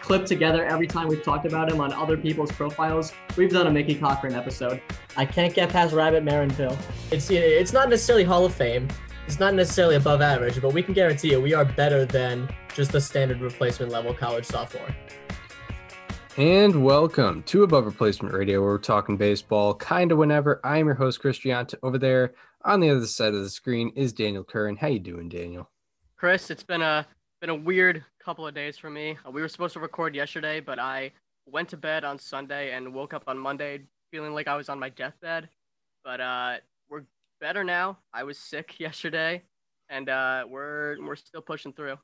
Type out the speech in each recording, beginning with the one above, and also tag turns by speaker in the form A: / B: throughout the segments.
A: clip together every time we've talked about him on other people's profiles, we've done a Mickey Cochrane episode.
B: I can't get past Rabbit Maranville. It's it's not necessarily Hall of Fame. It's not necessarily above average, but we can guarantee you we are better than just the standard replacement level college sophomore.
C: And welcome to Above Replacement Radio, where we're talking baseball kind of whenever. I'm your host, Chris Gianta. Over there on the other side of the screen is Daniel Curran. How you doing, Daniel?
D: Chris, it's been a been a weird couple of days for me. Uh, we were supposed to record yesterday, but I went to bed on Sunday and woke up on Monday feeling like I was on my deathbed. But uh, we're better now. I was sick yesterday, and uh, we're we're still pushing through.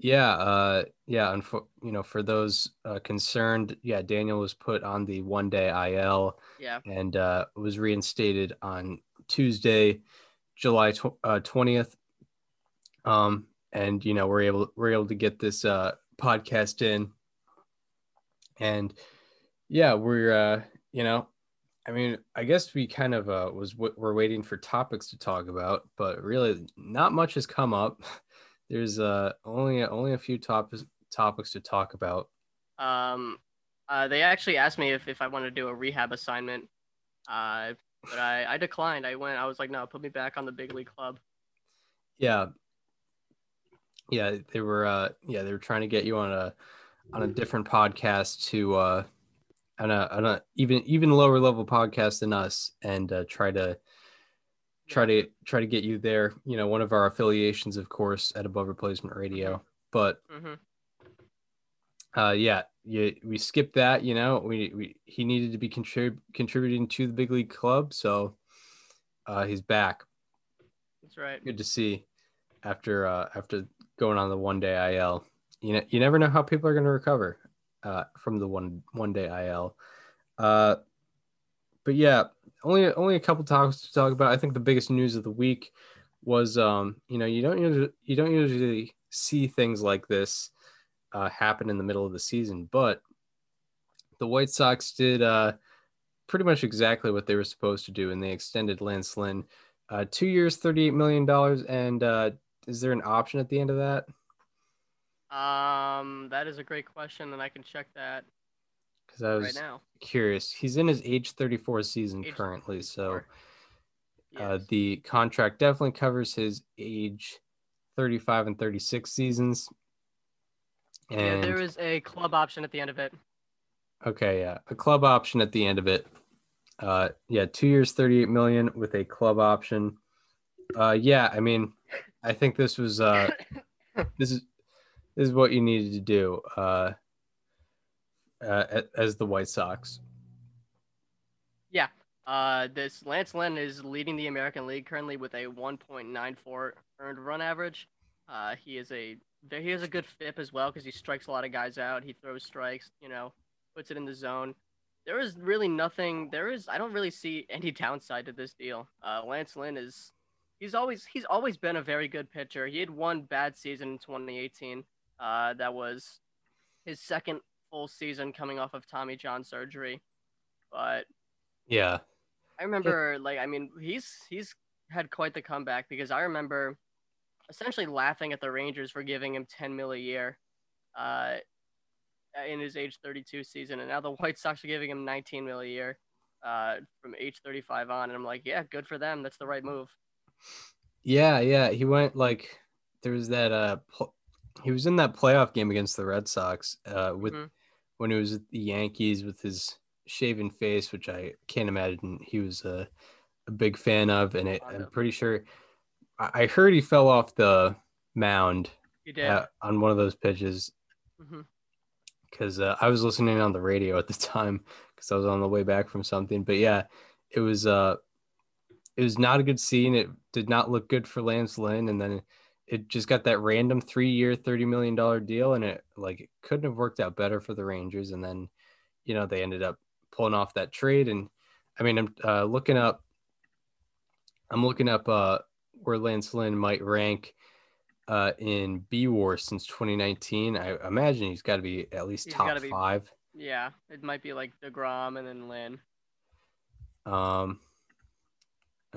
C: Yeah, uh, yeah, and for you know, for those uh, concerned, yeah, Daniel was put on the one day IL.
D: Yeah.
C: And uh, was reinstated on Tuesday, July uh, twentieth. Um, and you know we're able we're able to get this uh, podcast in, and yeah, we're uh, you know, I mean, I guess we kind of uh, was we're waiting for topics to talk about, but really not much has come up. There's uh only only a few topics topics to talk about.
D: Um, uh, they actually asked me if if I wanted to do a rehab assignment, uh, but I I declined. I went. I was like, no, put me back on the big league club.
C: Yeah, yeah, they were uh yeah, they were trying to get you on a on a different podcast to uh on a on a even even lower level podcast than us and uh try to try to try to get you there, you know, one of our affiliations of course at Above Replacement Radio. But
D: Mm-hmm.
C: uh yeah, you, we skipped that, you know. We, we he needed to be contrib- contributing to the big league club, so uh he's back.
D: That's right.
C: Good to see after uh after going on the one day IL. You know, you never know how people are going to recover uh, from the one one day IL. Uh, but yeah, only only a couple topics to talk about. I think the biggest news of the week was, um, you know, you don't usually you don't usually see things like this uh, happen in the middle of the season, but the White Sox did uh, pretty much exactly what they were supposed to do, and they extended Lance Lynn uh, two years, thirty-eight million dollars, and uh, is there an option at the end of that?
D: Um, that is a great question, and I can check that
C: Because I was
D: right now.
C: curious. He's in his age 34 season
D: Age
C: currently, so
D: 34.
C: uh, the contract definitely covers his age 35 and 36 seasons.
D: yeah,
C: And
D: there is a club option at the end of it.
C: okay, yeah, a club option at the end of it. Uh, yeah, two years, 38 million with a club option. Uh, yeah, I mean, I think this was uh, this is this is what you needed to do uh, uh, as the White Sox.
D: Yeah, uh, this Lance Lynn is leading the American League currently with a 1.94 earned run average. Uh, he is a he has a good FIP as well because he strikes a lot of guys out. He throws strikes, you know, puts it in the zone. There is really nothing. There is I don't really see any downside to this deal. Uh, Lance Lynn is he's always he's always been a very good pitcher. He had one bad season in 2018. Uh, that was his second full season coming off of Tommy John surgery, but
C: Yeah,
D: I remember, like, I mean, he's he's had quite the comeback because I remember essentially laughing at the Rangers for giving him 10 mil a year, uh, in his age 32 season, and now the White Sox are giving him 19 mil a year, uh, from age 35 on, and I'm like, yeah, good for them. That's the right move.
C: Yeah, yeah, he went like there was that uh pl- he was in that playoff game against the Red Sox uh with
D: Mhm.
C: when he was at the Yankees with his shaven face, which I can't imagine he was a, a big fan of, and it, I'm pretty sure I, I heard he fell off the mound
D: He did.
C: uh, on one of those pitches because uh, I was listening on the radio at the time because I was on the way back from something. But yeah, it was uh, it was not a good scene. It did not look good for Lance Lynn, and then it just got that random three-year, thirty million dollar deal, and it like it couldn't have worked out better for the Rangers. And then, you know, they ended up pulling off that trade. And I mean, I'm uh, looking up I'm looking up uh, where Lance Lynn might rank uh, in B War since 2019. I imagine he's got to be at least
D: He's
C: top
D: be-
C: five.
D: Yeah, it might be like Degrom and then Lynn.
C: Um,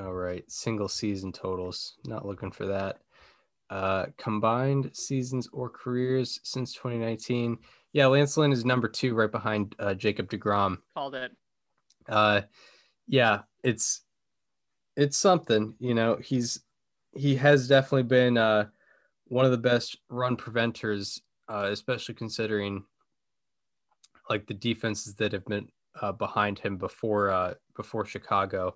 C: all right, single season totals. Not looking for that. Uh, combined seasons or careers since 2019. Yeah, Lance Lynn is number two, right behind uh, Jacob Degrom.
D: Called it.
C: Uh, yeah, it's it's something. You know, he's he has definitely been uh, one of the best run preventers, uh, especially considering like the defenses that have been uh, behind him before uh, before Chicago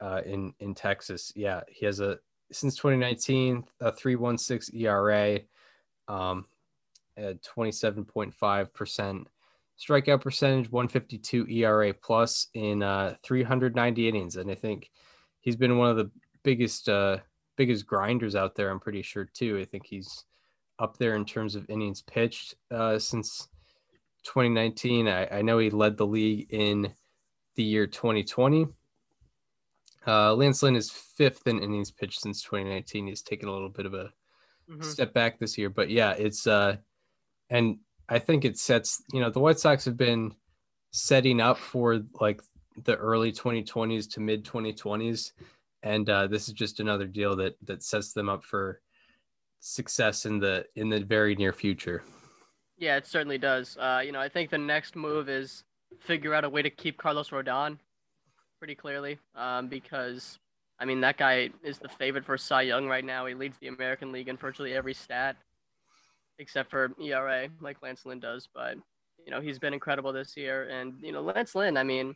C: uh, in in Texas. Yeah, he has a since 2019 a 3.16 ERA, um, at 27.5 percent strikeout percentage, 152 ERA plus in uh, 390 innings, and I think he's been one of the biggest uh, biggest grinders out there. I'm pretty sure too. I think he's up there in terms of innings pitched uh, since 2019. I, I know he led the league in the year 2020. Uh, Lance Lynn is fifth in innings pitched since 2019. He's taken a little bit of a
D: Mhm.
C: step back this year, but yeah, it's uh, and I think it sets. You know, the White Sox have been setting up for like the early 2020s to mid 2020s, and uh, this is just another deal that that sets them up for success in the in the very near future.
D: Yeah, it certainly does. Uh, you know, I think the next move is figure out a way to keep Carlos Rodon pretty clearly, um, because I mean that guy is the favorite for Cy Young right now. He leads the American League in virtually every stat, except for ERA, like Lance Lynn does. But you know, he's been incredible this year, and you know, Lance Lynn. I mean,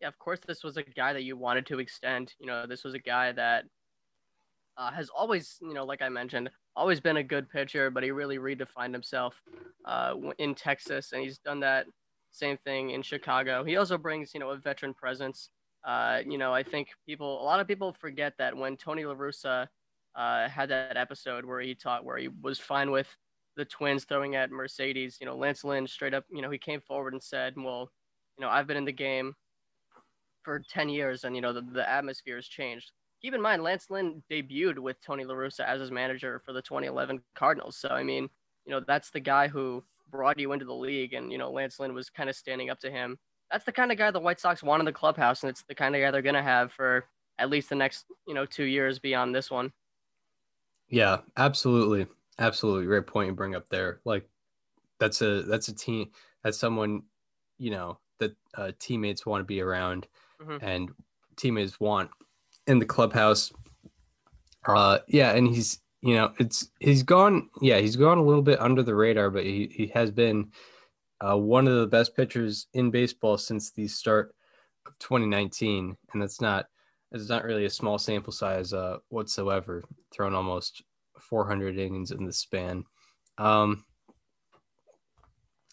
D: yeah, of course, this was a guy that you wanted to extend. You know, this was a guy that uh, has always, you know, like I mentioned, always been a good pitcher, but he really redefined himself uh, in Texas, and he's done that same thing in Chicago. He also brings, you know, a veteran presence. Uh, you know, I think people, a lot of people forget that when Tony La Russa uh, had that episode where he taught, where he was fine with the Twins throwing at Mercedes, you know, Lance Lynn straight up, you know, he came forward and said, well, you know, I've been in the game for 10 years and, you know, the, the atmosphere has changed keep in mind Lance Lynn debuted with Tony La Russa as his manager for the 2011 Cardinals. So I mean, you know, that's the guy who brought you into the league, and you know, Lance Lynn was kind of standing up to him. That's the kind of guy the White Sox want in the clubhouse, and it's the kind of guy they're gonna have for at least the next you know two years beyond this one.
C: Yeah, absolutely. Absolutely. Great point you bring up there. Like that's a that's a team that's someone, you know, that uh, teammates want to be around
D: Mhm.
C: and teammates want in the clubhouse. Uh yeah, and he's you know, it's he's gone yeah, he's gone a little bit under the radar, but he, he has been uh, one of the best pitchers in baseball since the start of 2019. And that's not it's not really a small sample size uh, whatsoever, thrown almost 400 innings in the span. Um,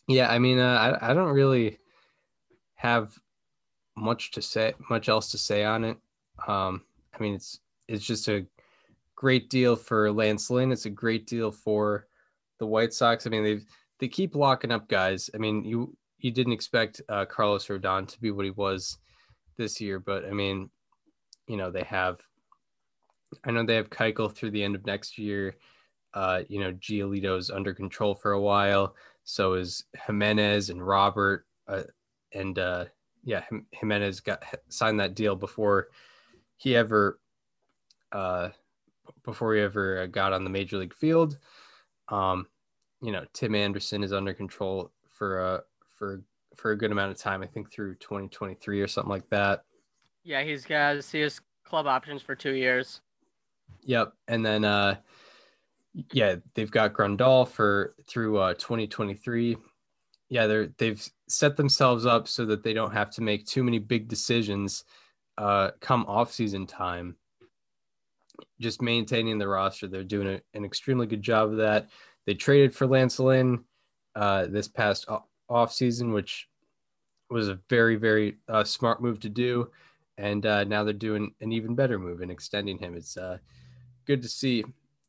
C: yeah, I mean, uh, I, I don't really have much to say, much else to say on it. Um, I mean, it's it's just a great deal for Lance Lynn. It's a great deal for the White Sox. I mean, they've they keep locking up guys. I mean, you you didn't expect uh, Carlos Rodon to be what he was this year, but I mean, you know, they have. I know they have Keuchel through the end of next year. Uh, you know, Giolito's under control for a while. So is Jimenez and Robert, uh, and uh, yeah, Jimenez got signed that deal before he ever, uh, before he ever got on the major league field. Um, you know, Tim Anderson is under control for a for for a good amount of time. I think through 2023 or something like that.
D: Yeah, he's got has club options for two years.
C: Yep. And then uh yeah, they've got Grandal for through uh 2023. Yeah, they're they've set themselves up so that they don't have to make too many big decisions uh come off season time. Just maintaining the roster. They're doing a, an extremely good job of that. They traded for Lance Lynn uh this past o- off season, which was a very, very uh, smart move to do. And uh, now they're doing an even better move in extending him. It's uh good to see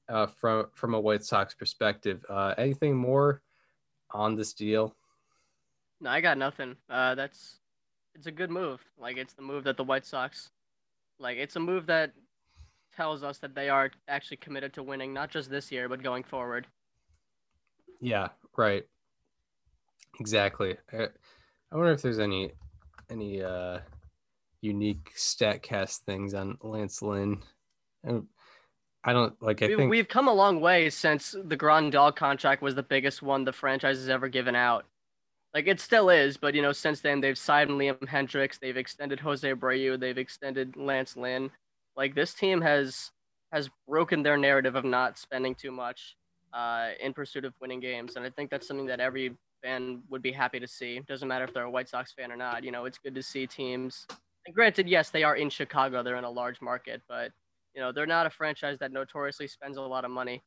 C: uh, from from a White Sox perspective. Uh, anything more on this deal?
D: No, I got nothing. That's it's a good move. Like it's the move that the White Sox Like it's a move that tells us that they are actually committed to winning, not just this year, but going forward.
C: Yeah, right. Exactly. I, I wonder if there's any any uh unique statcast things on Lance Lynn. I, I don't like I
D: we,
C: think
D: we've come a long way since the Grandal contract was the biggest one the franchise has ever given out. Like it still is, but you know, since then they've signed Liam Hendriks, they've extended Jose Abreu, they've extended Lance Lynn. Like this team has has broken their narrative of not spending too much uh, in pursuit of winning games, and I think that's something that every fan would be happy to see. Doesn't matter if they're a White Sox fan or not. You know, it's good to see teams. And granted, yes, they are in Chicago; they're in a large market, but you know, they're not a franchise that notoriously spends a lot of money,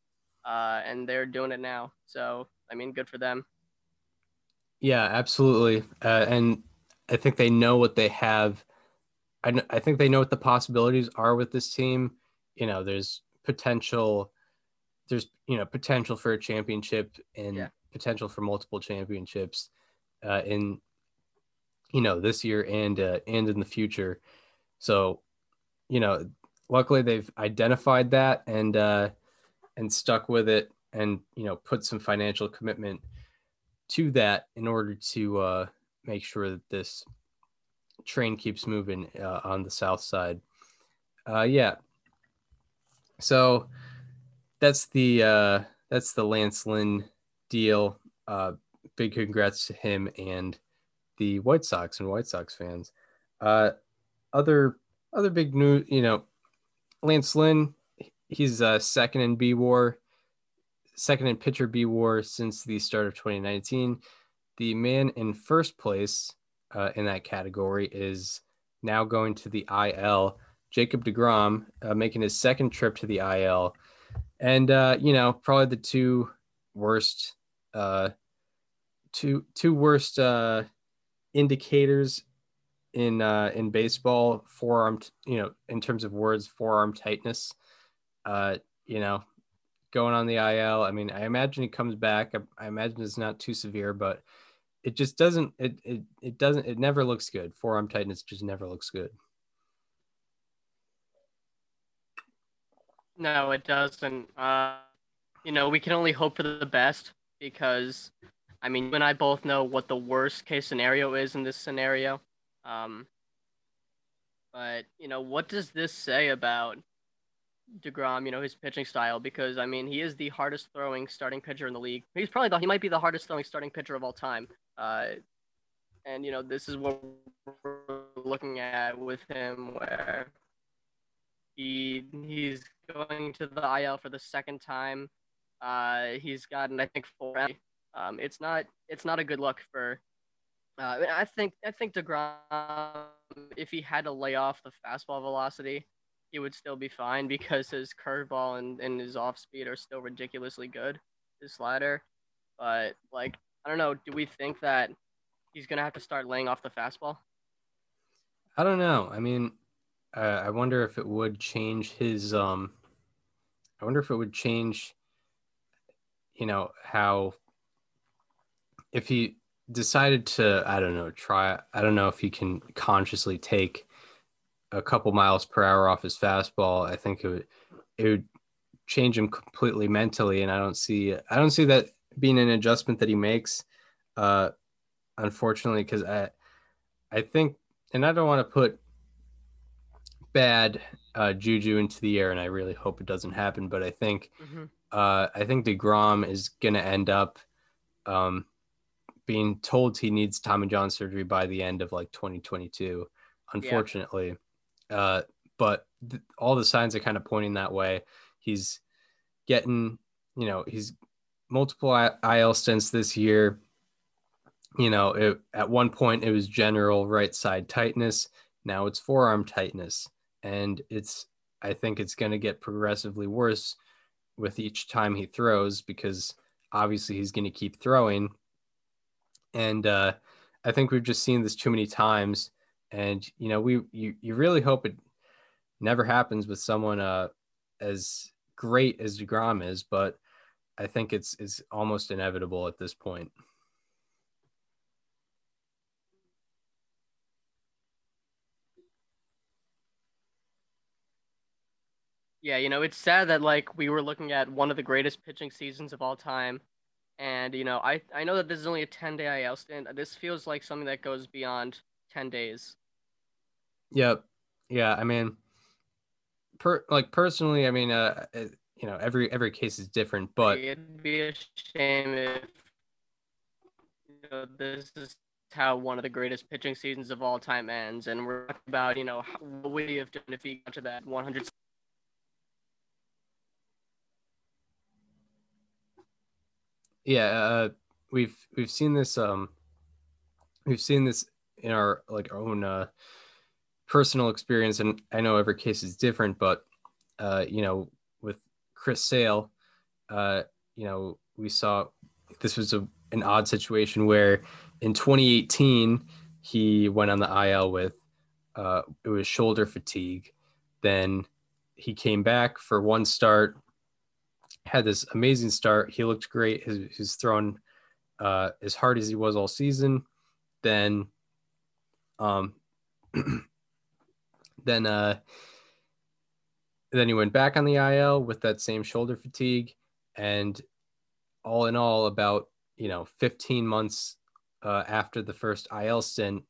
D: uh, and they're doing it now. So, I mean, good for them.
C: Yeah, absolutely. Uh, and I think they know what they have. I, I think they know what the possibilities are with this team. You know, there's potential. There's you know potential for a championship and
D: Yeah.
C: potential for multiple championships uh, in you know this year and uh, and in the future. So, you know, luckily they've identified that and uh, and stuck with it, and you know, put some financial commitment to that in order to uh, make sure that this train keeps moving uh, on the south side. Uh, yeah. So that's the uh, that's the Lance Lynn deal. Uh, big congrats to him and the White Sox and White Sox fans. Uh, other other big news, you know, Lance Lynn, he's uh, second in B War second in pitcher B WAR since the start of 2019. The man in first place uh, in that category is now going to the IL. Jacob DeGrom uh, making his second trip to the IL, and uh, you know probably the two worst, uh, two two worst uh, indicators in uh, in baseball forearm. You know in terms of words, forearm tightness. Uh, you know going on the IL. I mean, I imagine he comes back. I, I, imagine it's not too severe, but it just doesn't. It it it doesn't. It never looks good. Forearm tightness just never looks good.
D: No, it doesn't. Uh, you know, we can only hope for the best because, I mean, you and I both know what the worst case scenario is in this scenario. Um, but you know, what does this say about Degrom, you know, his pitching style because I mean he is the hardest throwing starting pitcher in the league. He's probably the, he might be the hardest throwing starting pitcher of all time. Uh, and you know this is what we're looking at with him, where he he's going to the IL for the second time. Uh, he's gotten I think four. Um, it's not it's not a good look for. Uh, I think I think Degrom, if he had to lay off the fastball velocity, he would still be fine because his curveball and, and his off speed are still ridiculously good. His slider, but like I don't know. Do we think that he's gonna have to start laying off the fastball?
C: I don't know. I mean, uh, I wonder if it would change his. Um, I wonder if it would change. You know how. If he decided to, I don't know, try. I don't know if he can consciously take a couple miles per hour off his fastball, I think it would it would change him completely mentally. And I don't see I don't see that being an adjustment that he makes. Uh, unfortunately, because I I think, and I don't want to put bad uh, juju into the air, and I really hope it doesn't happen. But I think
D: mm-hmm.
C: uh, I think Degrom is gonna end up. Um, being told he needs Tommy John surgery by the end of like 2022 unfortunately uh, but th- all the signs are kind of pointing that way. He's getting, you know, he's multiple I- IL stints this year. You know, it, at one point it was general right side tightness. Now it's forearm tightness. And it's, I think it's going to get progressively worse with each time he throws because obviously he's going to keep throwing. And uh, I think we've just seen this too many times and you know we you, you really hope it never happens with someone uh as great as Degrom is, but I think it's it's almost inevitable at this point.
D: Yeah, you know, it's sad that like we were looking at one of the greatest pitching seasons of all time. And you know, I I know that this is only a 10-day IL stand. This feels like something that goes beyond 10 days.
C: Yep. Yeah, I mean per like personally, I mean uh you know, every every case is different, but
D: it'd be a shame if you know this is how one of the greatest pitching seasons of all time ends, and we're about you know what would he have done if he got to that 100.
C: Yeah, uh, we've we've seen this um we've seen this in our like our own uh personal experience and I know every case is different but uh you know with Chris Sale uh you know we saw this was a, an odd situation where in 2018 he went on the IL with uh it was shoulder fatigue. Then he came back for one start had this amazing start. He looked great. His, he's thrown uh, as hard as he was all season. Then, um, then, uh, then he went back on the IL with that same shoulder fatigue, and all in all, about you know, 15 months uh, after the first IL stint,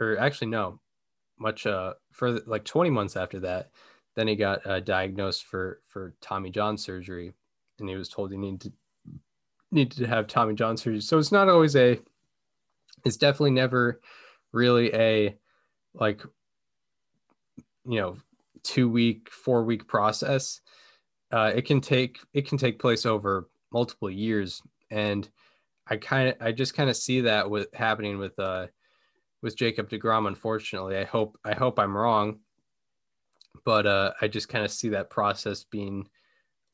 C: or actually no, much uh, further, like 20 months after that, then he got uh, diagnosed for for Tommy John surgery, and he was told he needed to needed to have Tommy John surgery. So it's not always a. It's definitely never really a like you know two week four week process uh, it can take it can take place over multiple years and i kind of i just kind of see that with happening with uh with jacob degrom unfortunately i hope i hope i'm wrong but uh, I just kind of see that process being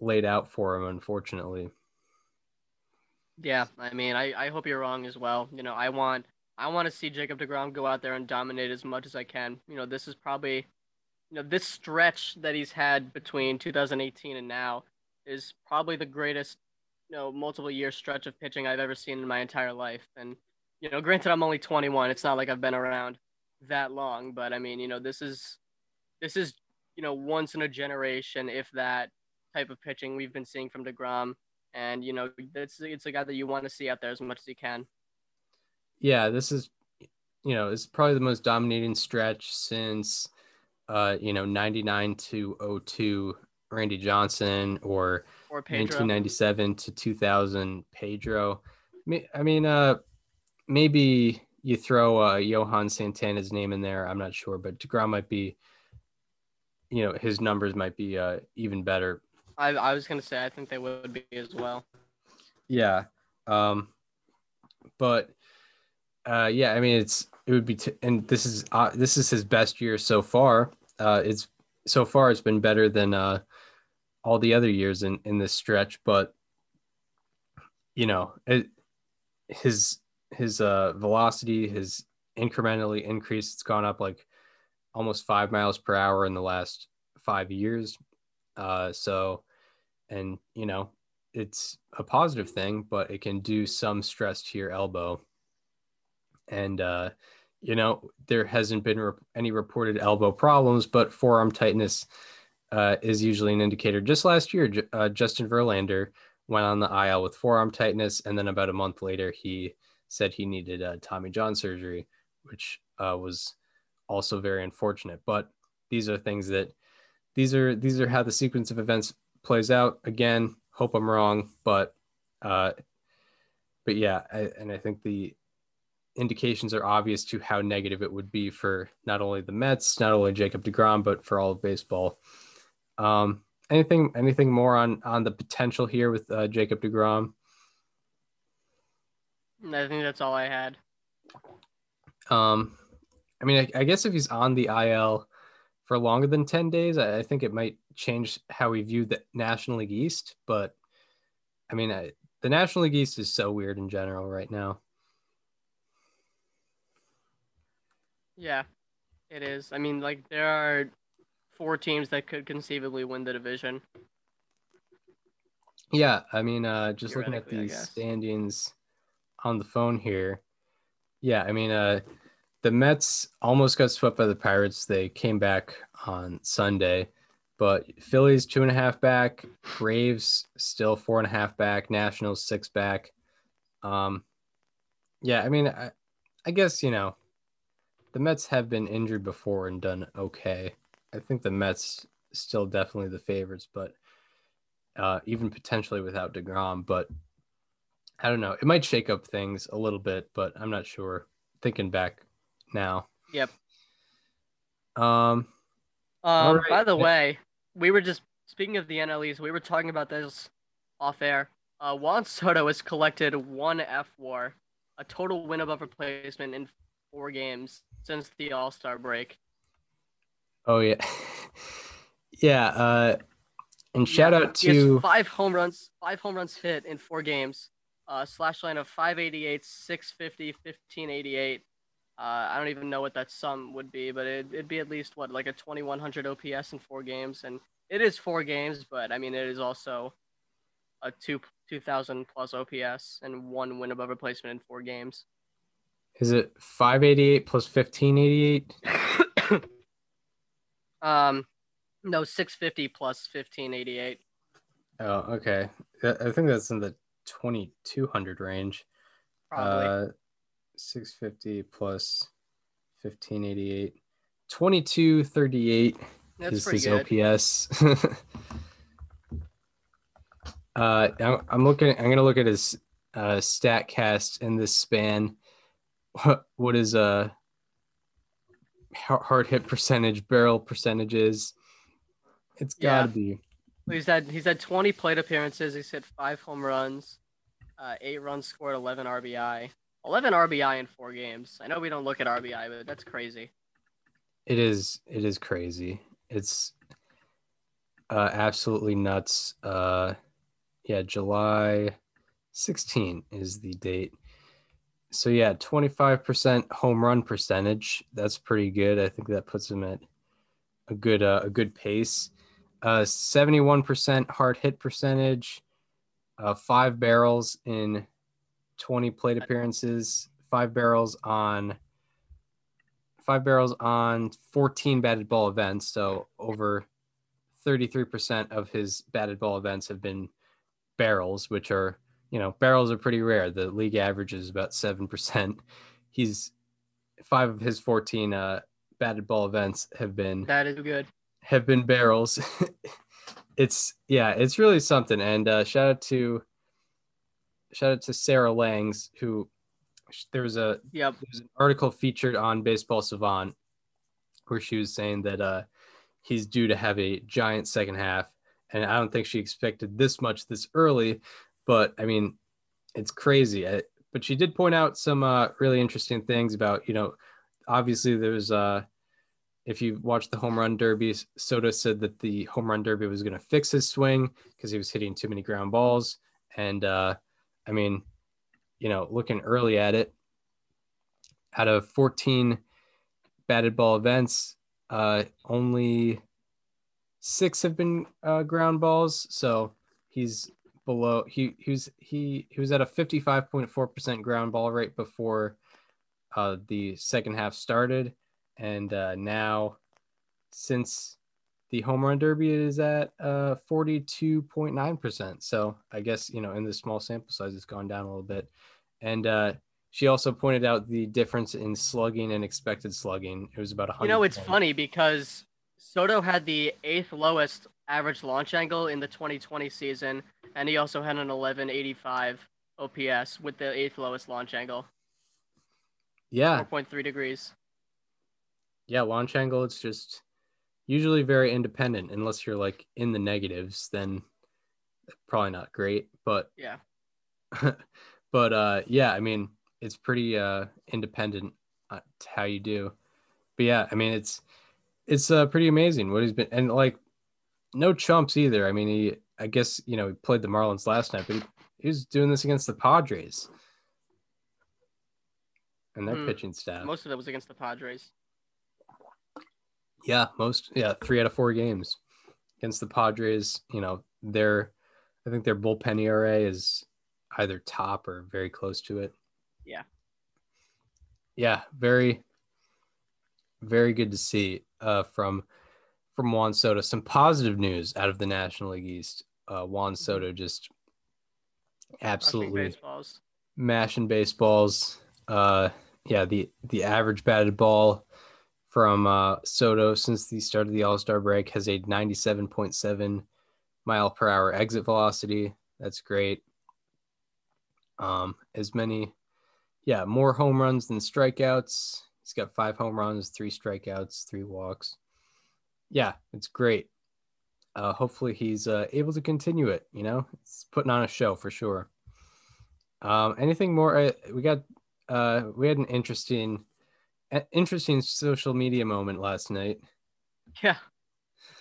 C: laid out for him, unfortunately.
D: Yeah, I mean, I, I hope you're wrong as well. You know, I want I want to see Jacob Degrom go out there and dominate as much as I can. You know, this is probably, you know, this stretch that he's had between 2018 and now is probably the greatest, you know, multiple year stretch of pitching I've ever seen in my entire life. And you know, granted, I'm only 21. It's not like I've been around that long, but I mean, you know, this is this is you know, once in a generation, if that type of pitching we've been seeing from DeGrom. And, you know, it's, it's a guy that you want to see out there as much as you can.
C: Yeah, this is, you know, it's probably the most dominating stretch since, uh, you know, 99 to 02 Randy Johnson or, or 1997 to 2000 Pedro. I mean, uh, maybe you throw uh, Johan Santana's name in there. I'm not sure, but DeGrom might be you know his numbers might be uh, even better.
D: I I was gonna say I think they would be as well.
C: Yeah, um, but uh, yeah, I mean it's it would be t- and this is uh, this is his best year so far. Uh, it's so far it's been better than uh, all the other years in in this stretch, but you know it, his his uh velocity has incrementally increased. It's gone up like almost five miles per hour in the last five years. Uh, so, and you know, it's a positive thing, but it can do some stress to your elbow. And, uh, you know, there hasn't been any reported elbow problems, but forearm tightness uh, is usually an indicator. Just last year, uh, Justin Verlander went on the IL with forearm tightness, and then about a month later, he said he needed uh, Tommy John surgery, which uh, was also very unfortunate. But these are things that these are these are how the sequence of events plays out. Again, hope I'm wrong, but uh, but yeah, I, and I think the indications are obvious to how negative it would be for not only the Mets, not only Jacob Degrom, but for all of baseball. Um, anything anything more on on the potential here with uh, Jacob Degrom?
D: I think that's all I had.
C: Um, I mean, I, I, guess if he's on the IL for longer than 10 days, I, I, think it might change how we view the National League East. But I mean, I, the National League East is so weird in general right now.
D: Yeah, it is. I mean, like, there are four teams that could conceivably win the division.
C: Yeah, I mean, uh, just looking at these standings on the phone here. Yeah, I mean, uh, the Mets almost got swept by the Pirates. They came back on Sunday, But Phillies two and a half back, Braves still four and a half back, Nationals six back. Um, yeah, I mean, I, I guess you know, the Mets have been injured before and done okay. I think the Mets still definitely the favorites, but uh, even potentially without Degrom. But I don't know. It might shake up things a little bit, but I'm not sure. Thinking back now.
D: Yep.
C: Um.
D: Um,
C: right.
D: By the way, we were just speaking of the NLEs. We were talking about this off air. Uh, Juan Soto has collected one F WAR, a total win above replacement in four games since the All Star break.
C: Oh yeah. yeah. Uh. And shout
D: Yeah,
C: out to
D: five home runs, five home runs hit in four games. Uh, slash line of 588, 650, 1588. Uh, I don't even know what that sum would be, but it, it'd be at least what like a 2100 OPS in four games, and it is four games, but I mean it is also a two 2000 plus OPS and one win above replacement in four games.
C: is it 588 plus 1588?
D: um, no 650 plus 1588.
C: Oh, okay. I I think that's in the 2200 range.
D: Probably.
C: Uh, 650 plus 1588. 2238
D: That's
C: is his
D: good.
C: OPS. uh, I'm, I'm looking. I'm gonna look at his uh, Statcast in this span. What what is uh hard hit percentage, barrel percentages? It's got to
D: Yeah.
C: be
D: He's had he's had 20 plate appearances. He's hit five home runs, uh, eight runs scored, 11 RBI, 11 RBI in four games. I know we don't look at RBI, but that's crazy.
C: It is it is crazy. It's uh absolutely nuts. Uh yeah, July 16 is the date. So yeah, 25% home run percentage. That's pretty good. I think that puts him at a good uh, a good pace. Uh 71% hard hit percentage. Uh 5 barrels in 20 plate appearances, 5 barrels on five barrels on 14 batted ball events. So over 33% of his batted ball events have been barrels, which are, you know, barrels are pretty rare. The league average is about 7%. He's five of his 14 uh, batted ball events have been
D: That is good.
C: have been barrels. it's yeah, it's really something. And uh, shout out to shout out to Sarah Langs who there was a
D: Yep.
C: there's an article featured on Baseball Savant where she was saying that uh, he's due to have a giant second half, and I don't think she expected this much this early. But I mean, it's crazy. I, but she did point out some uh, really interesting things about you know, obviously there's uh, if you watch the home run derby, Soto said that the home run derby was going to fix his swing because he was hitting too many ground balls, and uh, I mean, you know, looking early at it, out of 14 batted ball events, uh, only six have been uh, ground balls. So he's below. He he was he he was at a 55.4% ground ball rate before uh, the second half started, and uh, now since the home run derby is at uh 42.9%. So I guess, you know, in this small sample size, it's gone down a little bit. And uh, she also pointed out the difference in slugging and expected slugging. It was about 100.
D: You know, it's funny because Soto had the eighth lowest average launch angle in the 2020 season, and he also had an 1185 OPS with the eighth lowest launch angle,
C: Yeah.
D: 4.3 degrees.
C: Yeah. Launch angle, it's just usually very independent unless you're like in the negatives, then probably not great. But
D: Yeah.
C: but uh yeah i mean it's pretty uh independent uh, how you do but yeah i mean it's it's uh pretty amazing what he's been and like no chumps either i mean he i guess you know he played the marlins last night but he, he was doing this against the padres and their
D: Hmm.
C: pitching staff
D: Most of it was against the Padres.
C: Yeah most yeah three out of four games against the padres you know their i think their bullpen era is either top or very close to it
D: Yeah.
C: yeah very very good to see uh from from Juan Soto. Some positive news out of the National League East. Uh, Juan Soto just absolutely
D: baseballs.
C: mashing baseballs. Uh, yeah, the the average batted ball from uh, Soto since the start of the All Star break has a 97.7 mile per hour exit velocity. That's great. Um, as many, yeah, more home runs than strikeouts. He's got five home runs, three strikeouts, three walks. Yeah, it's great. Uh, hopefully he's uh, able to continue it. You know, it's putting on a show for sure. Um, anything more? Uh, we got uh, we had an interesting, interesting social media moment last night.
D: Yeah.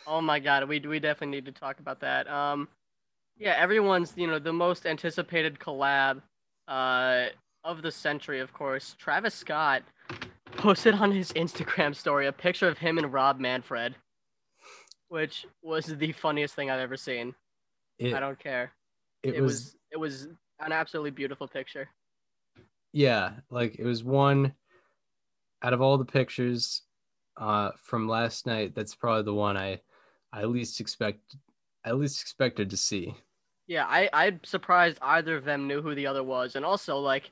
D: Oh my god, we we definitely need to talk about that. Um, yeah, everyone's you know the most anticipated collab, uh, of the century, of course. Travis Scott posted on his Instagram story a picture of him and Rob Manfred, which was the funniest thing I've ever seen.
C: It,
D: I don't care.
C: it,
D: It,
C: was,
D: was it was an absolutely beautiful picture.
C: yeah, like it was one out of all the pictures uh, from last night. That's probably the one I I least expect I least expected to see.
D: Yeah, I I'm surprised either of them knew who the other was, and also like,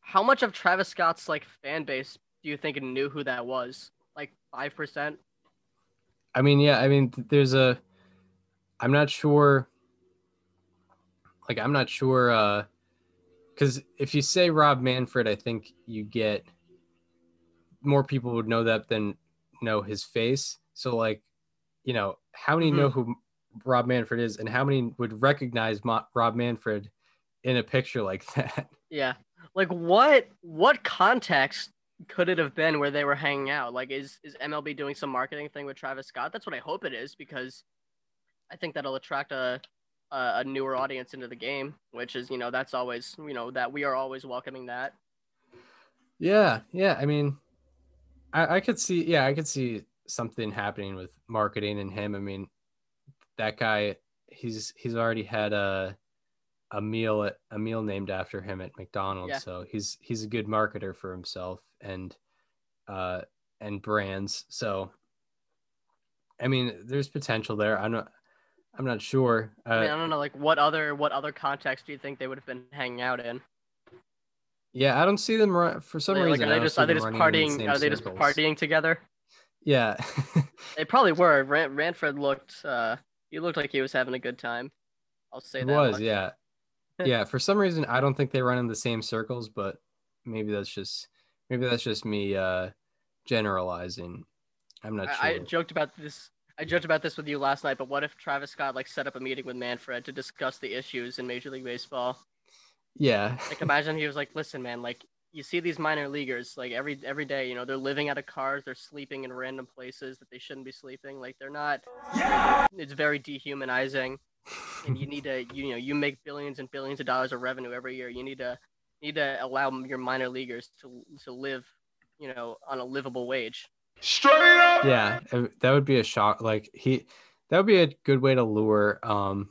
D: how much of Travis Scott's like fan base do you think knew who that was? Like five percent.
C: I mean, yeah, I mean, there's a, I'm not sure, like, I'm not sure, uh, because if you say Rob Manfred, I think you get more people would know that than know his face. So, like, you know, how many mm-hmm. know who Rob Manfred is, and how many would recognize Mo- Rob Manfred in a picture like that?
D: Yeah, like what what context could it have been where they were hanging out? Like, is is MLB doing some marketing thing with Travis Scott? That's what I hope it is because I think that'll attract a, a newer audience into the game, which is you know that's always you know that we are always welcoming that.
C: Yeah, yeah. I mean, I, I could see, yeah, I could see something happening with marketing and him. I mean, that guy, he's he's already had a a meal at a meal named after him at McDonald's,
D: Yeah.
C: so he's he's a good marketer for himself and uh and brands. So, I mean, there's potential there. I'm not, I'm not sure. Uh,
D: I mean, I don't know, like what other what other context do you think they would have been hanging out in?
C: Yeah, I don't see them run, for some
D: Like,
C: reason.
D: are they just are they just
C: in the
D: partying? Are they just partying together?
C: Yeah.
D: They probably were. Ran- Ranford looked uh he looked like he was having a good time. I'll say
C: It
D: that.
C: was,
D: much.
C: yeah. yeah, for some reason I don't think they run in the same circles, but maybe that's just maybe that's just me uh generalizing. I'm not
D: I, I joked about this. I joked about this with you last night. But what if Travis Scott like set up a meeting with Manfred to discuss the issues in Major League Baseball?
C: Yeah.
D: Like imagine he was like, "Listen, man, like you see these minor leaguers like every every day. You know, they're living out of cars. They're sleeping in random places that they shouldn't be sleeping. Like they're not. yeah! It's very dehumanizing. and you need to you know you make billions and billions of dollars of revenue every year you need to need to allow your minor leaguers to to live you know on a livable wage
C: Straight up. yeah, that would be a shock like he that would be a good way to lure um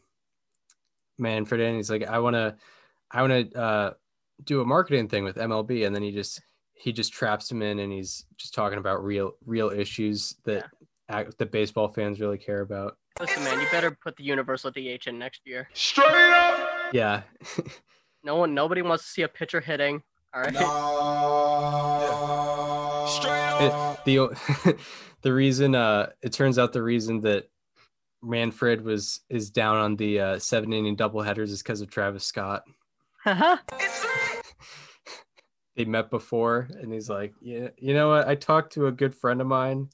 C: Manfred in. He's like I want to I want to uh do a marketing thing with MLB and then he just he just traps him in and he's just talking about real real issues that act, that baseball fans really care about.
D: listen man you better put the universal dh in next year Straight up.
C: Yeah.
D: no one nobody wants to see a pitcher hitting all right Straight
C: It- the the reason uh it turns out the reason that Manfred was is down on the uh, seven inning doubleheaders is because of Travis Scott. They met before, and he's like, "Yeah, you know what? I talked to a good friend of mine,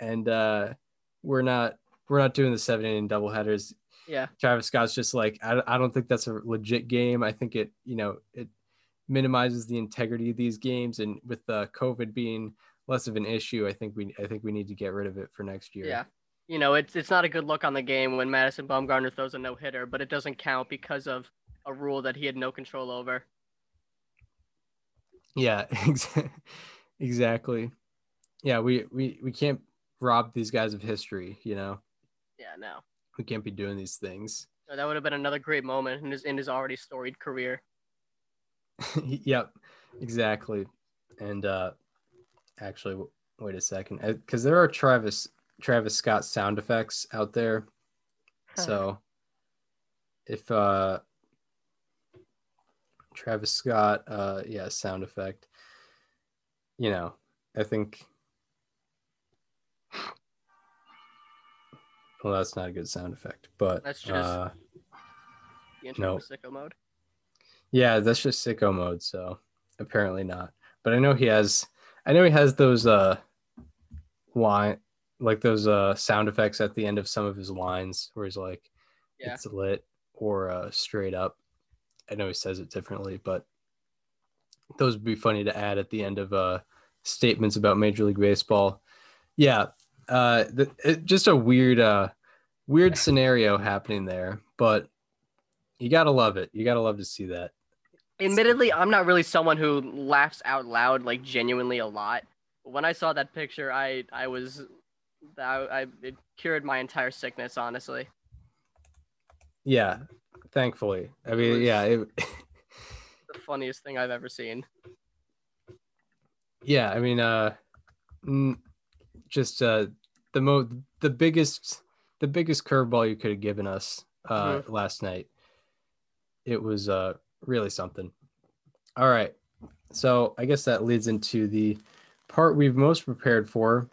C: and uh, we're not we're not doing the seven inning doubleheaders.
D: yeah
C: Travis Scott's just like, I, I don't think that's a legit game. I think it, you know, it minimizes the integrity of these games, and with uh, COVID being less of an issue, I think we I think we need to get rid of it for next year.
D: yeah you know it's it's not a good look on the game when madison bumgarner throws a no-hitter but it doesn't count because of a rule that he had no control over
C: Yeah, exactly. Yeah, we, we we can't rob these guys of history. You know,
D: yeah no
C: we can't be doing these things.
D: So that would have been another great moment in his in his already storied career
C: yep, exactly. And uh actually, wait a second, because there are Travis Travis Scott sound effects out there. So if uh Travis Scott, uh yeah, sound effect. You know, I think well that's not a good sound effect, but
D: That's just-
C: uh No.
D: sicko mode.
C: yeah, that's just sicko mode, so apparently not. But I know he has I know he has those uh line like those uh sound effects at the end of some of his lines where he's like
D: Yeah.
C: it's lit or uh straight up. I know he says it differently, but those would be funny to add at the end of uh statements about Major League Baseball. Yeah. Uh the, it, just a weird uh weird scenario happening there, but you got to love it. You got to love to see that.
D: Admittedly, I'm not really someone who laughs out loud like genuinely a lot. When I saw that picture, I I was I, I it cured my entire sickness, honestly.
C: Yeah, thankfully. I mean,
D: was-
C: yeah, it,
D: The funniest thing I've ever seen.
C: yeah. I mean, uh, just uh, the mo the biggest the biggest curveball you could have given us uh
D: Mm-hmm.
C: last night. It was uh really something. All right, so I guess that leads into the part we've most prepared for.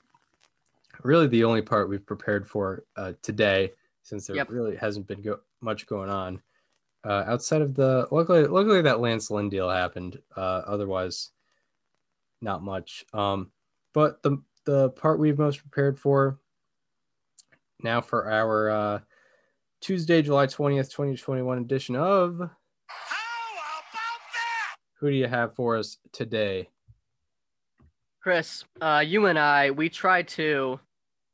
C: Really, the only part we've prepared for uh, today, since there
D: Yep.
C: really hasn't been go- much going on. Uh, outside of the luckily, luckily that Lance Lynn deal happened. Uh, otherwise, not much. Um, but the the part we've most prepared for now for our uh, Tuesday, July twentieth, twenty twenty one edition of. Who do you have for us today?
D: Chris, uh, you and I, we try to,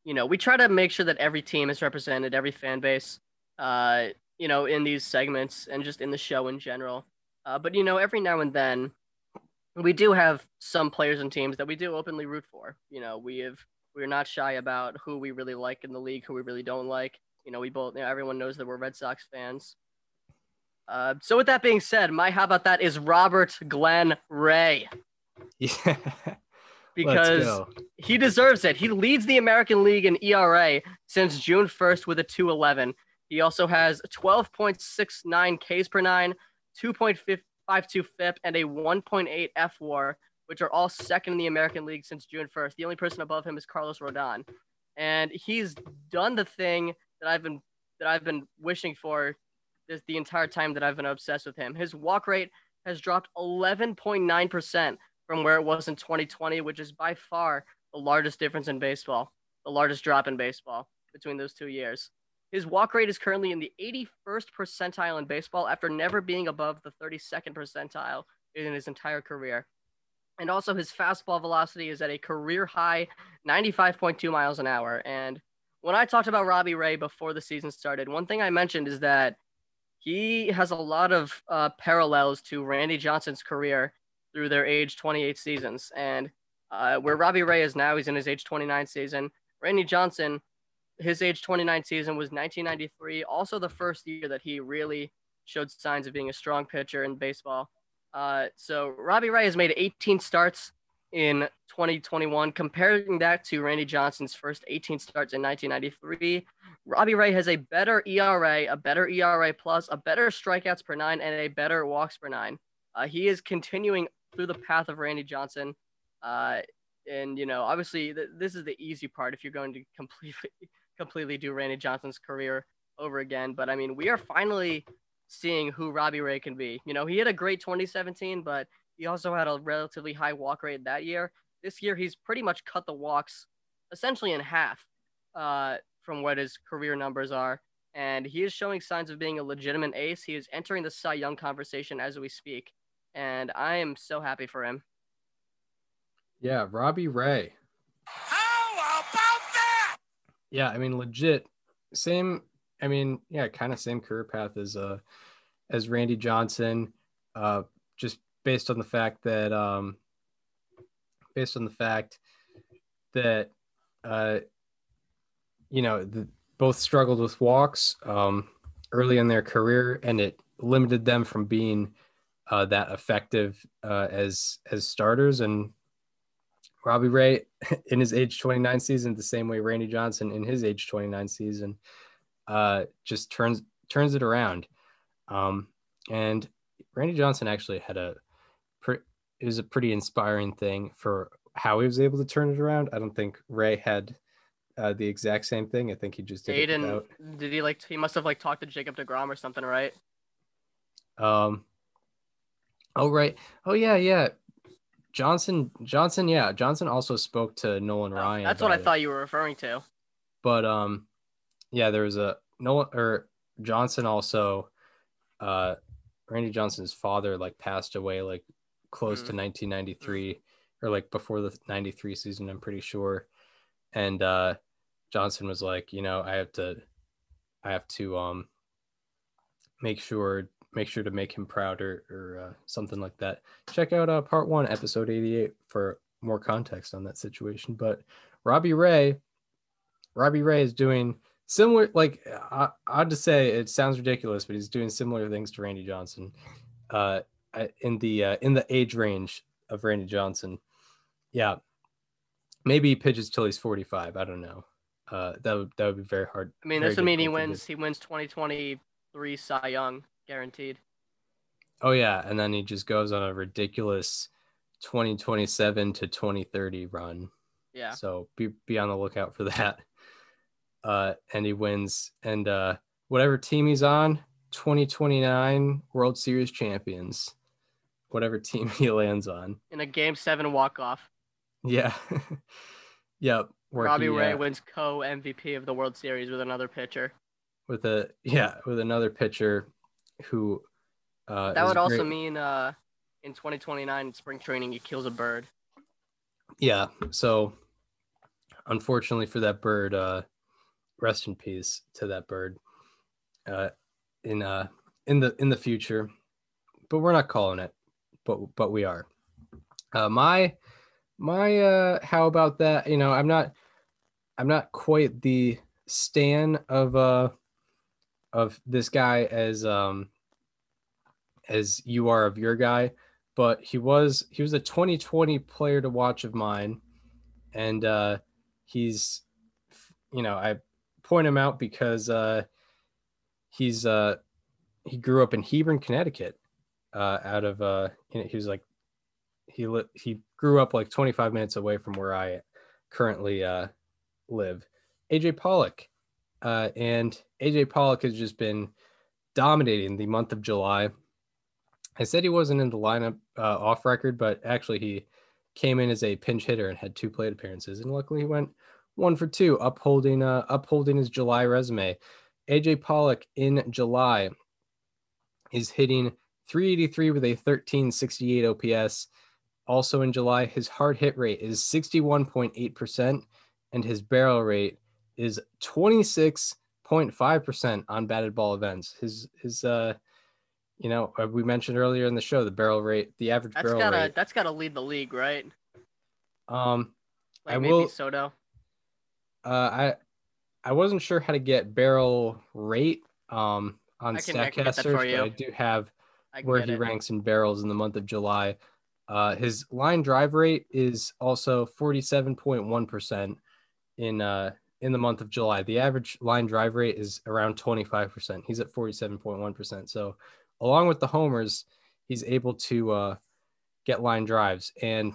D: you know, we try to make sure that every team is represented, every fan base, uh, you know, in these segments and just in the show in general. Uh, but you know, every now and then, we do have some players and teams that we do openly root for. You know, we have we're not shy about who we really like in the league, who we really don't like. You know, we both, you know, everyone knows that we're Red Sox fans. Uh, so with that being said, my how about that is Robert Glenn Ray
C: Yeah,
D: because he deserves it. He leads the American League in ERA since June 1st with a 211. He also has 12.69 Ks per nine, 2.52 FIP, and a 1.8 F WAR, which are all second in the American League since June 1st. The only person above him is Carlos Rodon, and he's done the thing that I've been that I've been wishing for this the entire time that I've been obsessed with him. His walk rate has dropped 11.9 percent from where it was in 2020, which is by far the largest difference in baseball, the largest drop in baseball between those two years. His walk rate is currently in the 81st percentile in baseball after never being above the 32nd percentile in his entire career. And also, his fastball velocity is at a career high 95.2 miles an hour. And when I talked about Robbie Ray before the season started, one thing I mentioned is that he has a lot of uh, parallels to Randy Johnson's career through their age 28 seasons. And uh, where Robbie Ray is now, he's in his age 29 season. Randy Johnson, his age 29 season was 1993, also the first year that he really showed signs of being a strong pitcher in baseball. Uh, so Robbie Ray has made 18 starts in 2021. Comparing that to Randy Johnson's first 18 starts in 1993, Robbie Ray has a better ERA, a better ERA plus, a better strikeouts per nine, and a better walks per nine. Uh, he is continuing through the path of Randy Johnson. Uh, and you know, obviously, th- this is the easy part if you're going to completely, completely do Randy Johnson's career over again. But I mean, we are finally seeing who Robbie Ray can be. You know, he had a great 2017, but he also had a relatively high walk rate that year. This year, he's pretty much cut the walks essentially in half uh, from what his career numbers are. And he is showing signs of being a legitimate ace. He is entering the Cy Young conversation as we speak. And I am so happy for him.
C: Yeah, Robbie Ray. Yeah, I mean, legit. Same. I mean, yeah, kind of same career path as uh as Randy Johnson. Uh, just based on the fact that um, based on the fact that uh, you know, the, both struggled with walks um early in their career, and it limited them from being uh, that effective uh, as as starters and Robbie Ray in his age 29 season, the same way Randy Johnson in his age 29 season, uh, just turns turns it around. Um, and Randy Johnson actually had a pre- it was a pretty inspiring thing for how he was able to turn it around. I don't think Ray had uh, the exact same thing. I think he just did
D: Aiden,
C: without.
D: did he like? He must have like talked to Jacob Degrom or something, right?
C: Um. Oh right. Oh yeah, yeah. Johnson, Johnson, yeah. Johnson also spoke to Nolan
D: Oh,
C: Ryan.
D: That's what I
C: it.
D: thought you were referring to.
C: But um, yeah, there was a Nolan or Johnson also. Uh, Randy Johnson's father like passed away like close to 1993 or like before the 93 season. I'm pretty sure. And uh, Johnson was like, you know, I have to, I have to um, make sure make sure to make him proud or, or uh, something like that. Check out uh, part one, episode 88 for more context on that situation. But Robbie Ray, Robbie Ray is doing similar, like I, odd to say, it sounds ridiculous, but he's doing similar things to Randy Johnson, uh, in the uh, in the age range of Randy Johnson. Yeah, maybe he pitches till he's 45. I don't know. Uh, that would that would be very hard.
D: I mean, this would mean he
C: difficult to do.
D: wins. He wins 2023 Cy Young guaranteed.
C: Oh yeah, and then he just goes on a ridiculous 2027 to 2030 run.
D: Yeah.
C: So be be on the lookout for that. Uh, and he wins, and uh, whatever team he's on, 2029 World Series champions. Whatever team he lands on.
D: In a Game Seven walk off,
C: Yeah. yep. Where
D: Robbie
C: he,
D: Ray
C: uh,
D: wins co MVP of the World Series with another pitcher.
C: with a yeah with another pitcher who. Uh,
D: That would also
C: great.
D: mean uh, in 2029 spring training he kills a bird.
C: yeah so unfortunately for that bird uh rest in peace to that bird uh in uh in the in the future but we're not calling it but but we are uh my my uh how about that you know i'm not i'm not quite the stan of uh of this guy as um as you are of your guy but he was he was a 2020 player to watch of mine. And uh he's you know i point him out because uh he's uh he grew up in hebron connecticut uh out of uh you know, he was like he li- he grew up like 25 minutes away from where i currently uh live. Aj pollock uh and aj pollock has just been dominating the month of july I said he wasn't in the lineup uh, off record, but actually he came in as a pinch hitter and had two plate appearances, and luckily he went one for two, upholding uh, upholding his July resume. AJ Pollock in July is hitting 383 with a 1368 OPS. Also in July, his hard hit rate is 61.8%, and his barrel rate is 26.5% on batted ball events. His his uh you know, uh, we mentioned earlier in the show the barrel rate, the average
D: That's
C: barrel
D: gotta
C: rate.
D: that's gotta lead the league, right?
C: Um,
D: Like
C: I
D: maybe
C: will-
D: Soto.
C: uh, I I wasn't sure how to get barrel rate um on
D: I can- I can get
C: Statcast
D: that
C: search,
D: for
C: but. I do have
D: I
C: where he
D: it.
C: ranks in barrels in the month of July. Uh, his line drive rate is also 47.1% in uh in the month of July. The average line drive rate is around 25%. He's at 47.1%. So along with the homers, he's able to uh get line drives and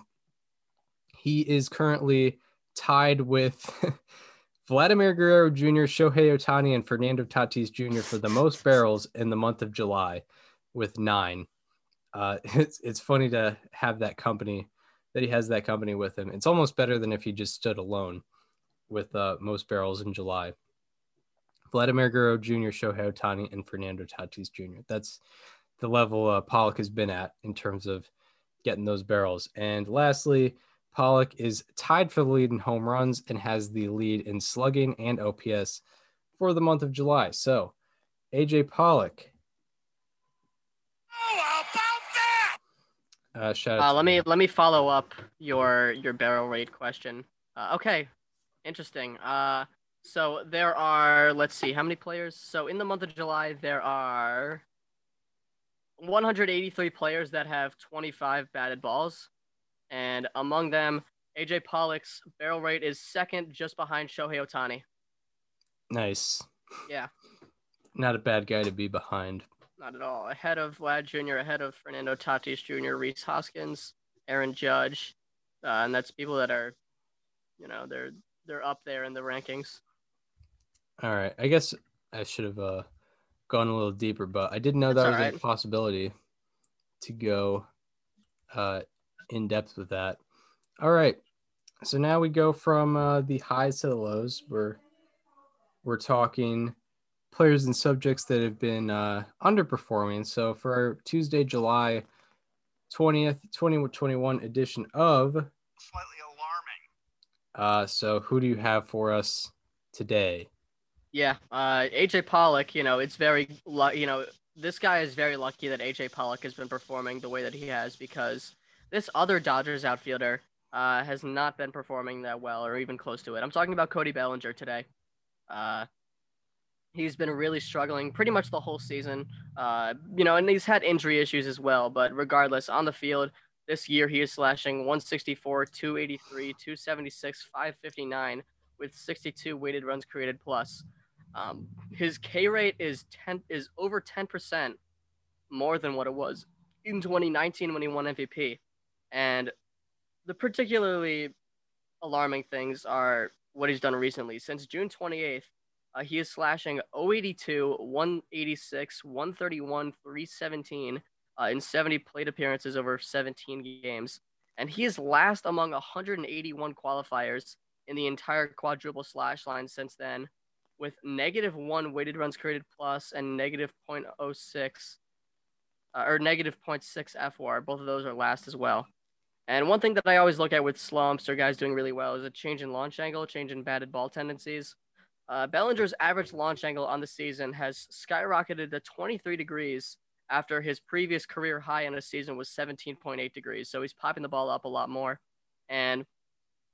C: he is currently tied with Vladimir Guerrero Jr., Shohei Ohtani, and Fernando Tatis Jr. for the most barrels in the month of July with nine. Uh, it's it's funny to have that company that he has that company with him. It's almost better than if he just stood alone with uh, most barrels in July. Vladimir Guerrero Jr., Shohei Ohtani, and Fernando Tatis Jr. That's the level uh, Pollock has been at in terms of getting those barrels. And lastly, Pollock is tied for the lead in home runs and has the lead in slugging and OPS for the month of July. So, AJ Pollock,
E: How about that?
C: uh, shout out.
D: Uh, let me
C: you.
D: let me follow up your your barrel rate question. Uh, okay, interesting. Uh, so there are let's see how many players. So in the month of July, there are 183 players that have 25 batted balls, and among them, AJ Pollock's barrel rate is second, just behind Shohei Ohtani.
C: Nice.
D: Yeah.
C: Not a bad guy to be behind.
D: Not at all. Ahead of Vlad Jr., ahead of Fernando Tatis Jr., Rhys Hoskins, Aaron Judge, uh, and that's people that are, you know, they're they're up there in the rankings.
C: All right. I guess I should have uh, gone a little deeper, but I didn't know that
D: That's
C: was
D: all
C: a possibility to go uh, in depth with that. All right. So now we go from uh, the highs to the lows. We're we're talking players and subjects that have been uh, underperforming. So for our Tuesday, July 20th, 2021 edition of
E: Slightly alarming.
C: Uh, so who do you have for us today?
D: Yeah, uh, AJ Pollock, you know, it's very, you know, this guy is very lucky that AJ Pollock has been performing the way that he has because this other Dodgers outfielder uh, has not been performing that well or even close to it. I'm talking about Cody Bellinger today. Uh, he's been really struggling pretty much the whole season, uh, you know, and he's had injury issues as well. But regardless, on the field this year, he is slashing 164, 283, 276, 559 with 62 weighted runs created plus. Um, his K rate is 10 is over 10% more than what it was in 2019 when he won MVP. And the particularly alarming things are what he's done recently. Since June 28th, uh, he is slashing 082, 186, 131, 317 uh, in 70 plate appearances over 17 games. And he is last among 181 qualifiers in the entire quadruple slash line since then, with negative one weighted runs created plus and negative 0.06 uh, or negative 0.6 FWAR. Both of those are last as well. And one thing that I always look at with slumps or guys doing really well is a change in launch angle, change in batted ball tendencies. Uh, Bellinger's average launch angle on the season has skyrocketed to 23 degrees after his previous career high in a season was 17.8 degrees. So he's popping the ball up a lot more. And,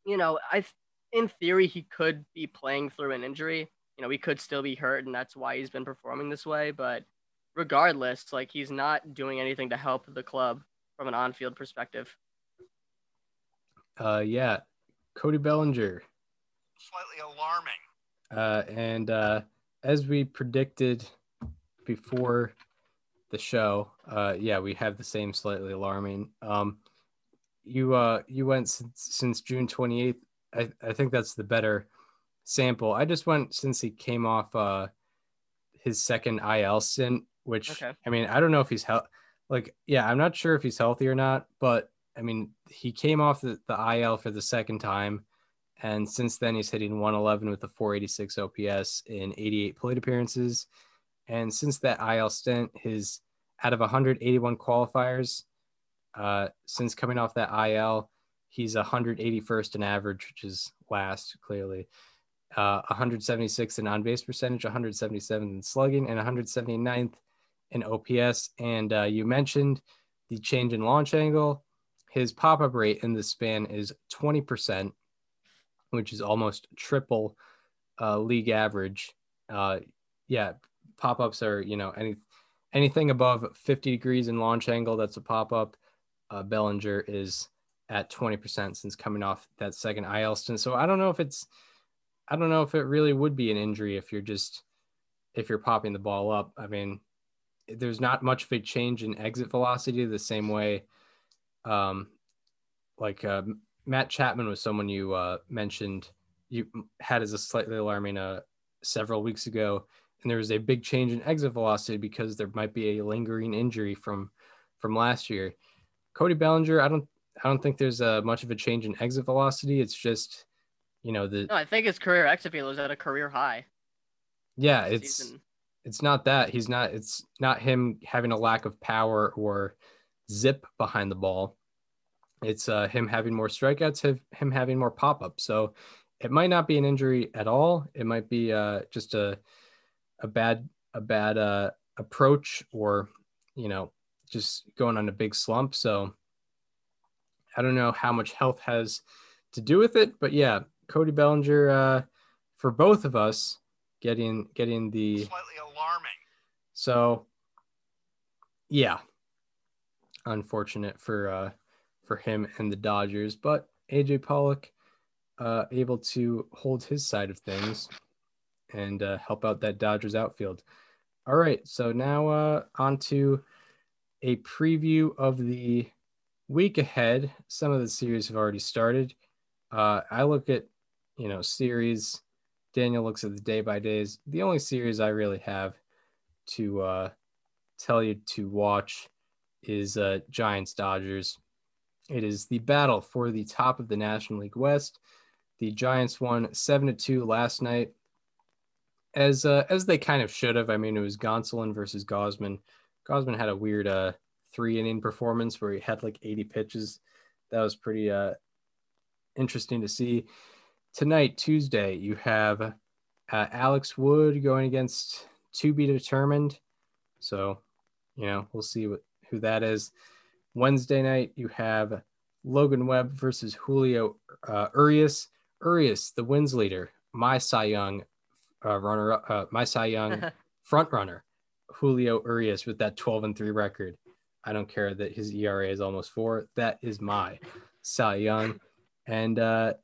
D: you know, I, in theory, he could be playing through an injury. You know, he could still be hurt, and that's why he's been performing this way. But regardless, like he's not doing anything to help the club from an on-field perspective.
C: Uh, yeah, Cody Bellinger.
E: Slightly alarming.
C: Uh, and uh, as we predicted before the show, uh, yeah, we have the same slightly alarming. Um, you uh, you went since, since June 28th. I, I think that's the better sample. I just went since he came off uh, his second IL stint, which
D: Okay.
C: I mean, I don't know if he's hel- like, yeah, I'm not sure if he's healthy or not, but I mean, he came off the, the IL for the second time. And since then, he's hitting 111 with a 486 OPS in 88 plate appearances. And since that IL stint, his out of 181 qualifiers, uh, since coming off that IL, he's 181st in average, which is last clearly. Uh, 176 in on base percentage, 177 in slugging, and 179th in OPS. And uh, you mentioned the change in launch angle. His pop up rate in this span is 20%, which is almost triple uh, league average. Uh, yeah, pop ups are, you know, any anything above 50 degrees in launch angle, that's a pop up. Uh, Bellinger is at 20% since coming off that second IL stint. So I don't know if it's, I don't know if it really would be an injury if you're just, if you're popping the ball up. I mean, there's not much of a change in exit velocity the same way. Um, like uh, Matt Chapman was someone you uh, mentioned you had as a slightly alarming uh, several weeks ago, and there was a big change in exit velocity because there might be a lingering injury from from last year. Cody Bellinger, I don't I don't think there's a, much of a change in exit velocity. It's just you know the
D: No, I think his career exit velo is at a career high.
C: yeah it's
D: season.
C: it's not that he's not it's not him having a lack of power or zip behind the ball it's uh, him having more strikeouts have him having more pop-ups so it might not be an injury at all it might be uh, just a a bad a bad uh, approach or you know just going on a big slump so i don't know how much health has to do with it but yeah cody bellinger uh, for both of us getting getting the
E: Slightly alarming.
C: so yeah unfortunate for uh for him and the dodgers but AJ Pollock uh, able to hold his side of things and uh, help out that Dodgers outfield. All right, so now uh, on to a preview of the week ahead. Some of the series have already started. Uh, I look at, you know, series. Daniel looks at the day by days. The only series I really have to uh, tell you to watch is uh, Giants Dodgers. It is the battle for the top of the National League West. The Giants won seven to two last night, as uh, as they kind of should have. I mean, it was Gonsolin versus Gausman. Gausman had a weird uh, three inning performance where he had like 80 pitches. That was pretty uh, interesting to see. Tonight, Tuesday, you have uh, Alex Wood going against to be determined. So, you know, we'll see what, who that is. Wednesday night, you have Logan Webb versus Julio uh, Urias. Urias, the wins leader, my Cy Young uh, runner, uh, my Cy Young front runner, Julio Urias with that 12 and 3 record. I don't care that his ERA is almost four. That is my Cy Young. And uh,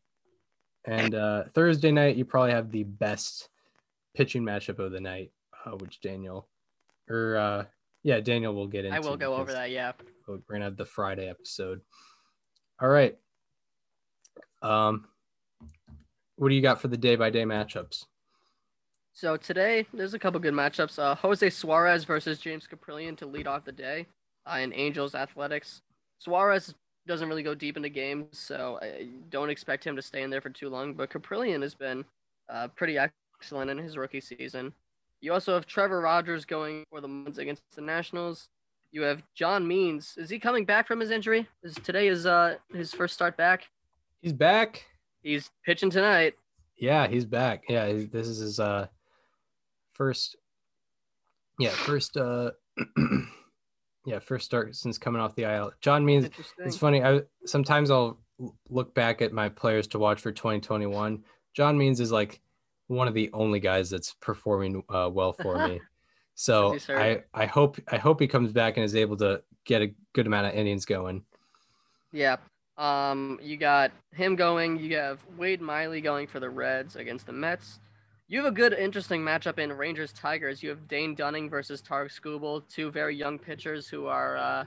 C: and uh, Thursday night, you probably have the best pitching matchup of the night, uh, which Daniel or uh, yeah, Daniel will get into.
D: I will go over that. Yeah.
C: We're gonna have the Friday episode. All right. Um, what do you got for the day by day matchups?
D: So today, there's a couple good matchups. Uh, Jose Suarez versus James Kaprielian to lead off the day uh, in Angels Athletics. Suarez doesn't really go deep into games, so I don't expect him to stay in there for too long. But Kaprielian has been uh, pretty excellent in his rookie season. You also have Trevor Rogers going for the Marlins against the Nationals. You have John Means. Is he coming back from his injury? Is today is uh his first start back?
C: He's back.
D: He's pitching tonight.
C: Yeah, he's back. Yeah, this is his uh first. Yeah, first. uh Yeah, first start since coming off the IL. John Means. It's funny. I sometimes I'll look back at my players to watch for 2021. John Means is like one of the only guys that's performing uh, well for me. So I I hope I hope he comes back and is able to get a good amount of innings going.
D: Yeah. Um, you got him going. You have Wade Miley going for the Reds against the Mets. You have a good, interesting matchup in Rangers Tigers. You have Dane Dunning versus Tarik Skubal, two very young pitchers who are uh,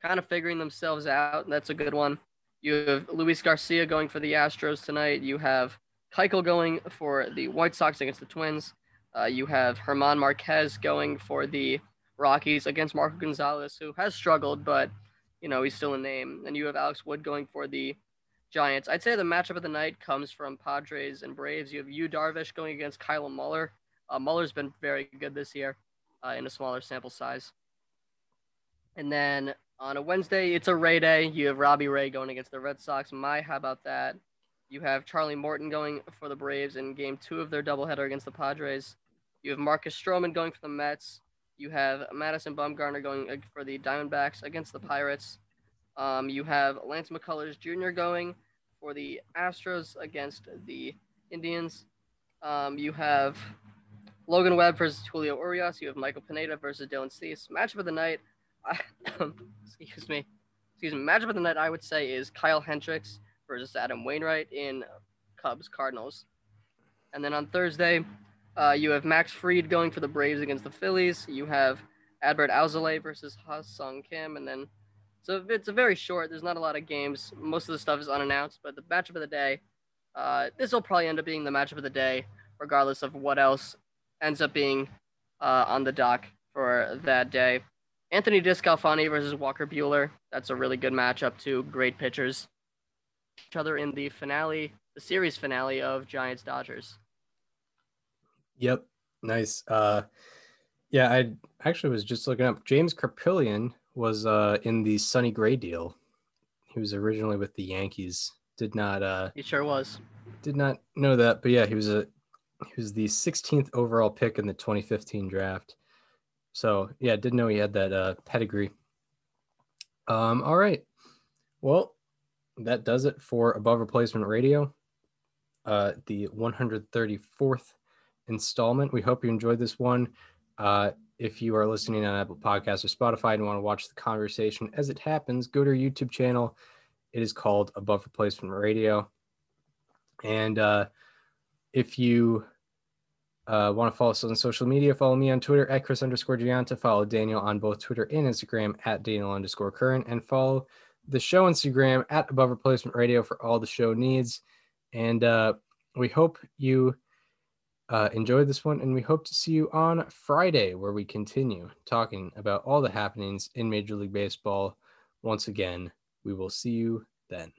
D: kind of figuring themselves out. That's a good one. You have Luis Garcia going for the Astros tonight. You have Keuchel going for the White Sox against the Twins. Uh, you have German Marquez going for the Rockies against Marco Gonzalez, who has struggled, but you know he's still a name. And you have Alex Wood going for the Giants. I'd say the matchup of the night comes from Padres and Braves. You have Yu Darvish going against Kyle Muller. Uh, Muller's been very good this year uh, in a smaller sample size. And then on a Wednesday, it's a Ray day. You have Robbie Ray going against the Red Sox. My, how about that? You have Charlie Morton going for the Braves in game two of their doubleheader against the Padres. You have Marcus Stroman going for the Mets. You have Madison Bumgarner going for the Diamondbacks against the Pirates. Um, you have Lance McCullers Jr. going for the Astros against the Indians. Um, you have Logan Webb versus Julio Urias. You have Michael Pineda versus Dylan Cease. Matchup of the night, I, excuse me, excuse me. Matchup of the night I would say is Kyle Hendricks versus Adam Wainwright in Cubs Cardinals. And then on Thursday, uh, you have Max Fried going for the Braves against the Phillies. You have Adbert Alzolay versus Ha Sung Kim, and then so it's a very short. There's not a lot of games. Most of the stuff is unannounced, but the matchup of the day, uh, this will probably end up being the matchup of the day, regardless of what else ends up being uh, on the dock for that day. Anthony DeSclafani versus Walker Buehler. That's a really good matchup. Two great pitchers. Each other in the finale, the series finale of Giants Dodgers.
C: Yep, nice. Uh, yeah, I actually was just looking up. James Kaprielian was uh in the Sonny Gray deal. He was originally with the Yankees. Did not uh
D: He sure was.
C: did not know that, but yeah, he was a he was the 16th overall pick in the 2015 draft. So yeah, didn't know he had that uh, pedigree. Um, all right, well, that does it for Above Replacement Radio, uh, the 134th installment. We hope you enjoyed this one. Uh, if you are listening on Apple Podcasts or Spotify and want to watch the conversation as it happens, go to our YouTube channel It is called Above Replacement Radio. And uh, if you uh, want to follow us on social media, follow me on Twitter at Chris underscore Gianta. Follow Daniel on both Twitter and Instagram at Daniel underscore current. And follow the show Instagram at Above Replacement Radio for all the show needs. And uh, we hope you uh, enjoyed this one. And we hope to see you on Friday, where we continue talking about all the happenings in Major League Baseball. Once again, we will see you then.